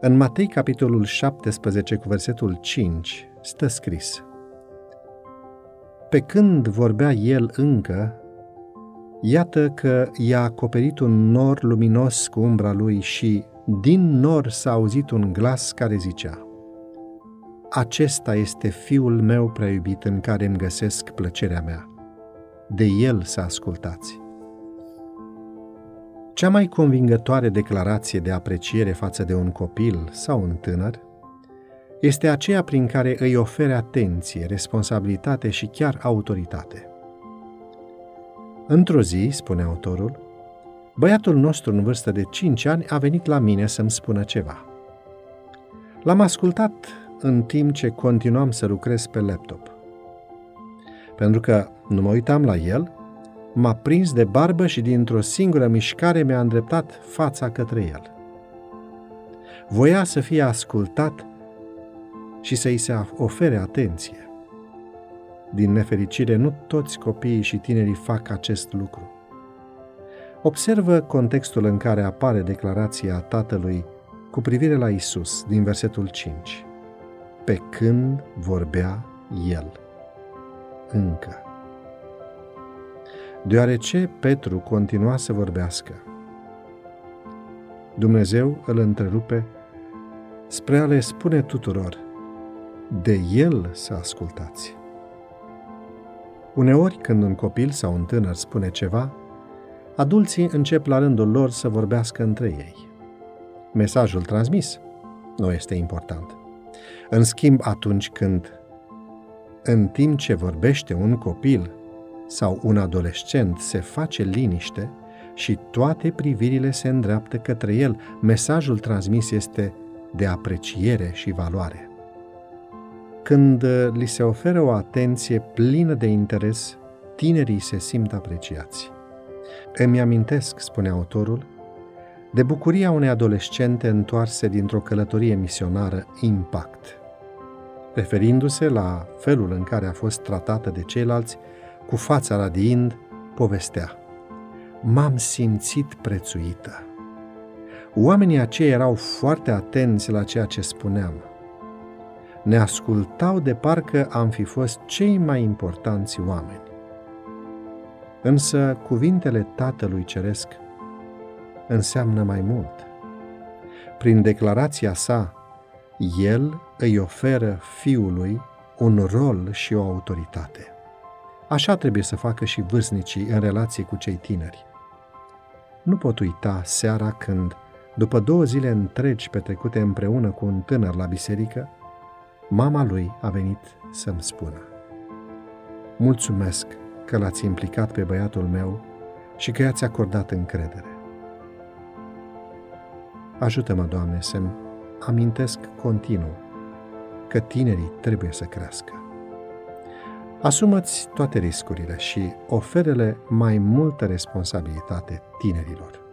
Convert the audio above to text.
În Matei, capitolul 17, cu versetul 5, stă scris Pe când vorbea el încă, iată că i-a acoperit un nor luminos cu umbra lui și din nor s-a auzit un glas care zicea Acesta este fiul meu prea iubit în care îmi găsesc plăcerea mea. De el să ascultați. Cea mai convingătoare declarație de apreciere față de un copil sau un tânăr este aceea prin care îi ofere atenție, responsabilitate și chiar autoritate. Într-o zi, spune autorul, băiatul nostru în vârstă de 5 ani a venit la mine să-mi spună ceva. L-am ascultat în timp ce continuam să lucrez pe laptop. Pentru că nu mă uitam la el, m-a prins de barbă și dintr-o singură mișcare mi-a îndreptat fața către el. Voia să fie ascultat și să-i se ofere atenție. Din nefericire, nu toți copiii și tinerii fac acest lucru. Observă contextul în care apare declarația tatălui cu privire la Isus din versetul 5. Pe când vorbea el. Încă deoarece Petru continua să vorbească. Dumnezeu îl întrerupe spre a le spune tuturor, de el să ascultați. Uneori, când un copil sau un tânăr spune ceva, adulții încep la rândul lor să vorbească între ei. Mesajul transmis nu este important. În schimb, atunci când, în timp ce vorbește un copil sau un adolescent se face liniște și toate privirile se îndreaptă către el, mesajul transmis este de apreciere și valoare. Când li se oferă o atenție plină de interes, tinerii se simt apreciați. Îmi amintesc, spune autorul, de bucuria unei adolescente întoarse dintr-o călătorie misionară impact. Referindu-se la felul în care a fost tratată de ceilalți, cu fața radiind, povestea. M-am simțit prețuită. Oamenii aceia erau foarte atenți la ceea ce spuneam. Ne ascultau de parcă am fi fost cei mai importanți oameni. Însă cuvintele Tatălui Ceresc înseamnă mai mult. Prin declarația sa, El îi oferă Fiului un rol și o autoritate. Așa trebuie să facă și vârstnicii în relație cu cei tineri. Nu pot uita seara când, după două zile întregi petrecute împreună cu un tânăr la biserică, mama lui a venit să-mi spună Mulțumesc că l-ați implicat pe băiatul meu și că i-ați acordat încredere. Ajută-mă, Doamne, să-mi amintesc continuu că tinerii trebuie să crească. Asumă-ți toate riscurile și oferele mai multă responsabilitate tinerilor.